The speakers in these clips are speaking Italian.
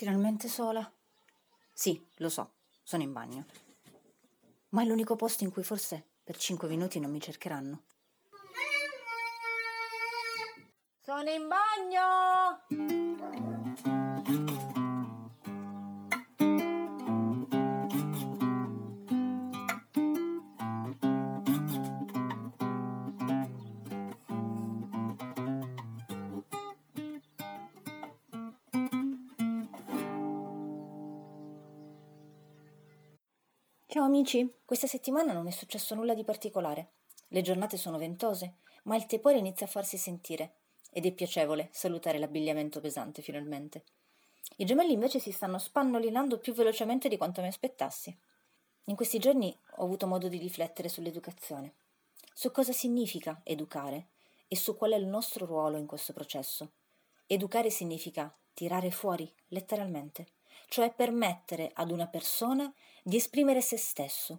Finalmente sola. Sì, lo so, sono in bagno. Ma è l'unico posto in cui forse per cinque minuti non mi cercheranno. Sono in bagno! Ciao amici, questa settimana non è successo nulla di particolare. Le giornate sono ventose, ma il tepore inizia a farsi sentire ed è piacevole salutare l'abbigliamento pesante finalmente. I gemelli invece si stanno spannolinando più velocemente di quanto mi aspettassi. In questi giorni ho avuto modo di riflettere sull'educazione, su cosa significa educare e su qual è il nostro ruolo in questo processo. Educare significa tirare fuori, letteralmente cioè permettere ad una persona di esprimere se stesso.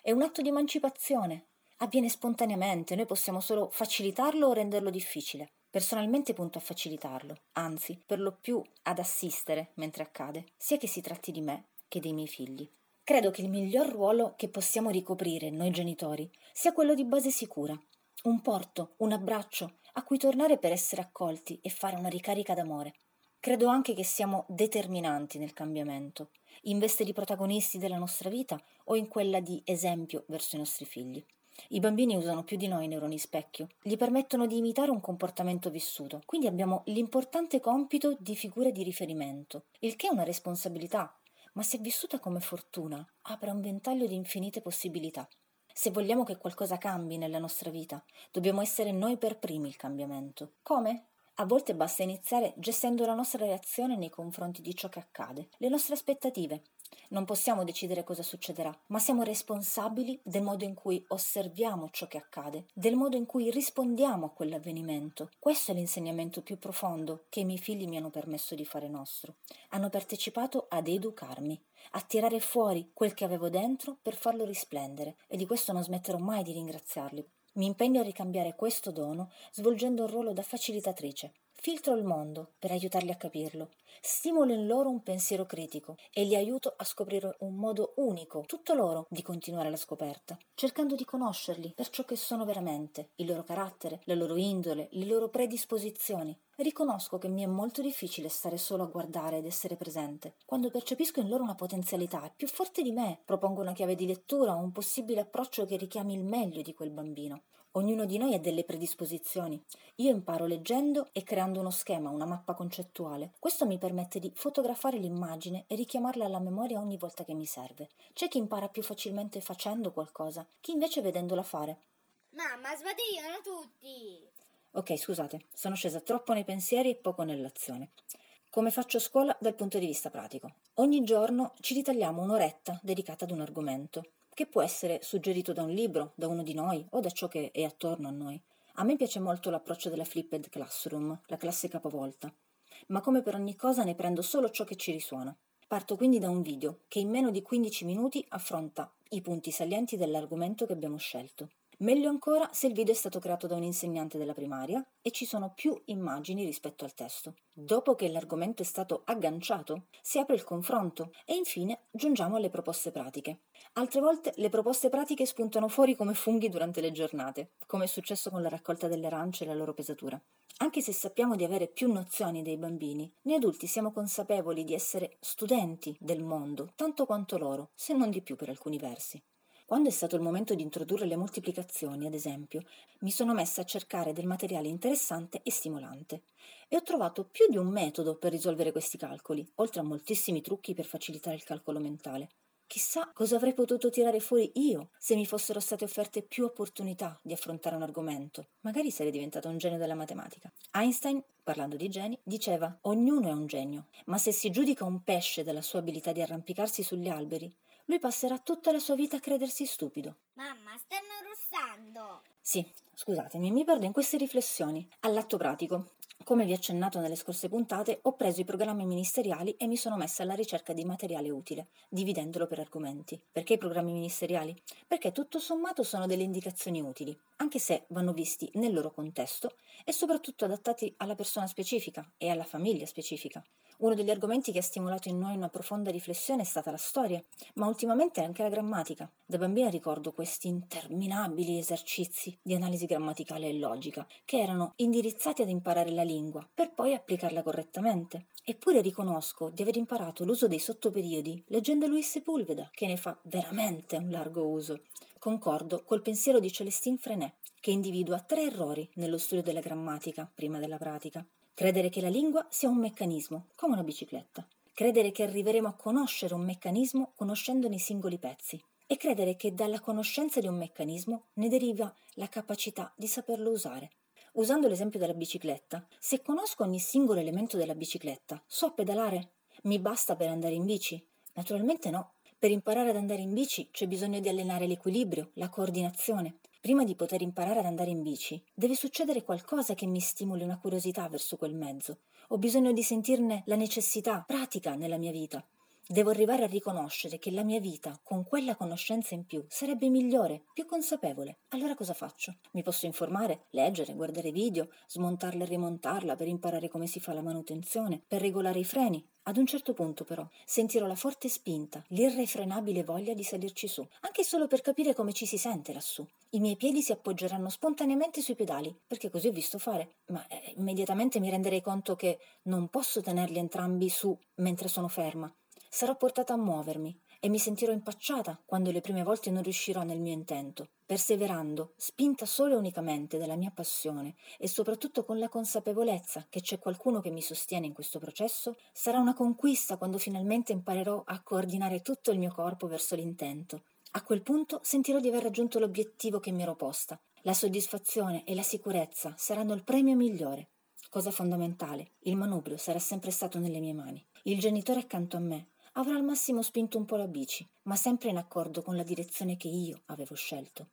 È un atto di emancipazione, avviene spontaneamente, noi possiamo solo facilitarlo o renderlo difficile. Personalmente punto a facilitarlo, anzi, per lo più ad assistere mentre accade, sia che si tratti di me che dei miei figli. Credo che il miglior ruolo che possiamo ricoprire noi genitori sia quello di base sicura, un porto, un abbraccio a cui tornare per essere accolti e fare una ricarica d'amore. Credo anche che siamo determinanti nel cambiamento, in veste di protagonisti della nostra vita o in quella di esempio verso i nostri figli. I bambini usano più di noi i neuroni specchio, gli permettono di imitare un comportamento vissuto, quindi abbiamo l'importante compito di figure di riferimento, il che è una responsabilità, ma se vissuta come fortuna apre un ventaglio di infinite possibilità. Se vogliamo che qualcosa cambi nella nostra vita, dobbiamo essere noi per primi il cambiamento. Come? A volte basta iniziare gestendo la nostra reazione nei confronti di ciò che accade, le nostre aspettative. Non possiamo decidere cosa succederà, ma siamo responsabili del modo in cui osserviamo ciò che accade, del modo in cui rispondiamo a quell'avvenimento. Questo è l'insegnamento più profondo che i miei figli mi hanno permesso di fare nostro. Hanno partecipato ad educarmi, a tirare fuori quel che avevo dentro per farlo risplendere e di questo non smetterò mai di ringraziarli. Mi impegno a ricambiare questo dono svolgendo un ruolo da facilitatrice. Filtro il mondo per aiutarli a capirlo, stimolo in loro un pensiero critico e li aiuto a scoprire un modo unico, tutto loro, di continuare la scoperta, cercando di conoscerli per ciò che sono veramente, il loro carattere, la loro indole, le loro predisposizioni. Riconosco che mi è molto difficile stare solo a guardare ed essere presente. Quando percepisco in loro una potenzialità più forte di me, propongo una chiave di lettura o un possibile approccio che richiami il meglio di quel bambino. Ognuno di noi ha delle predisposizioni. Io imparo leggendo e creando uno schema, una mappa concettuale. Questo mi permette di fotografare l'immagine e richiamarla alla memoria ogni volta che mi serve. C'è chi impara più facilmente facendo qualcosa, chi invece vedendola fare. Mamma, sbadigliano tutti! Ok, scusate, sono scesa troppo nei pensieri e poco nell'azione. Come faccio scuola dal punto di vista pratico? Ogni giorno ci ritagliamo un'oretta dedicata ad un argomento che può essere suggerito da un libro, da uno di noi o da ciò che è attorno a noi. A me piace molto l'approccio della flipped classroom, la classe capovolta, ma come per ogni cosa ne prendo solo ciò che ci risuona. Parto quindi da un video che in meno di 15 minuti affronta i punti salienti dell'argomento che abbiamo scelto. Meglio ancora se il video è stato creato da un insegnante della primaria e ci sono più immagini rispetto al testo. Dopo che l'argomento è stato agganciato, si apre il confronto e infine giungiamo alle proposte pratiche. Altre volte le proposte pratiche spuntano fuori come funghi durante le giornate, come è successo con la raccolta delle arance e la loro pesatura. Anche se sappiamo di avere più nozioni dei bambini, noi adulti siamo consapevoli di essere studenti del mondo, tanto quanto loro, se non di più per alcuni versi. Quando è stato il momento di introdurre le moltiplicazioni, ad esempio, mi sono messa a cercare del materiale interessante e stimolante e ho trovato più di un metodo per risolvere questi calcoli, oltre a moltissimi trucchi per facilitare il calcolo mentale. Chissà cosa avrei potuto tirare fuori io se mi fossero state offerte più opportunità di affrontare un argomento. Magari sarei diventata un genio della matematica. Einstein, parlando di geni, diceva: Ognuno è un genio, ma se si giudica un pesce dalla sua abilità di arrampicarsi sugli alberi, lui passerà tutta la sua vita a credersi stupido. Mamma, stanno russando! Sì, scusatemi, mi perdo in queste riflessioni. All'atto pratico. Come vi ho accennato nelle scorse puntate, ho preso i programmi ministeriali e mi sono messa alla ricerca di materiale utile, dividendolo per argomenti. Perché i programmi ministeriali? Perché tutto sommato sono delle indicazioni utili, anche se vanno visti nel loro contesto e soprattutto adattati alla persona specifica e alla famiglia specifica. Uno degli argomenti che ha stimolato in noi una profonda riflessione è stata la storia, ma ultimamente anche la grammatica. Da bambina ricordo questi interminabili esercizi di analisi grammaticale e logica, che erano indirizzati ad imparare la lingua, per poi applicarla correttamente. Eppure riconosco di aver imparato l'uso dei sottoperiodi leggendo Luis Sepulveda, che ne fa veramente un largo uso. Concordo col pensiero di Celestine Frenet, che individua tre errori nello studio della grammatica prima della pratica. Credere che la lingua sia un meccanismo, come una bicicletta. Credere che arriveremo a conoscere un meccanismo conoscendone i singoli pezzi. E credere che dalla conoscenza di un meccanismo ne deriva la capacità di saperlo usare. Usando l'esempio della bicicletta, se conosco ogni singolo elemento della bicicletta, so pedalare? Mi basta per andare in bici? Naturalmente no. Per imparare ad andare in bici c'è bisogno di allenare l'equilibrio, la coordinazione, Prima di poter imparare ad andare in bici, deve succedere qualcosa che mi stimoli una curiosità verso quel mezzo. Ho bisogno di sentirne la necessità pratica nella mia vita. Devo arrivare a riconoscere che la mia vita, con quella conoscenza in più, sarebbe migliore, più consapevole. Allora cosa faccio? Mi posso informare, leggere, guardare video, smontarla e rimontarla per imparare come si fa la manutenzione, per regolare i freni. Ad un certo punto, però, sentirò la forte spinta, l'irrefrenabile voglia di salirci su, anche solo per capire come ci si sente lassù. I miei piedi si appoggeranno spontaneamente sui pedali, perché così ho visto fare, ma eh, immediatamente mi renderei conto che non posso tenerli entrambi su mentre sono ferma sarò portata a muovermi e mi sentirò impacciata quando le prime volte non riuscirò nel mio intento. Perseverando, spinta solo e unicamente dalla mia passione e soprattutto con la consapevolezza che c'è qualcuno che mi sostiene in questo processo, sarà una conquista quando finalmente imparerò a coordinare tutto il mio corpo verso l'intento. A quel punto sentirò di aver raggiunto l'obiettivo che mi ero posta. La soddisfazione e la sicurezza saranno il premio migliore. Cosa fondamentale, il manubrio sarà sempre stato nelle mie mani. Il genitore accanto a me avrà al massimo spinto un po' la bici, ma sempre in accordo con la direzione che io avevo scelto.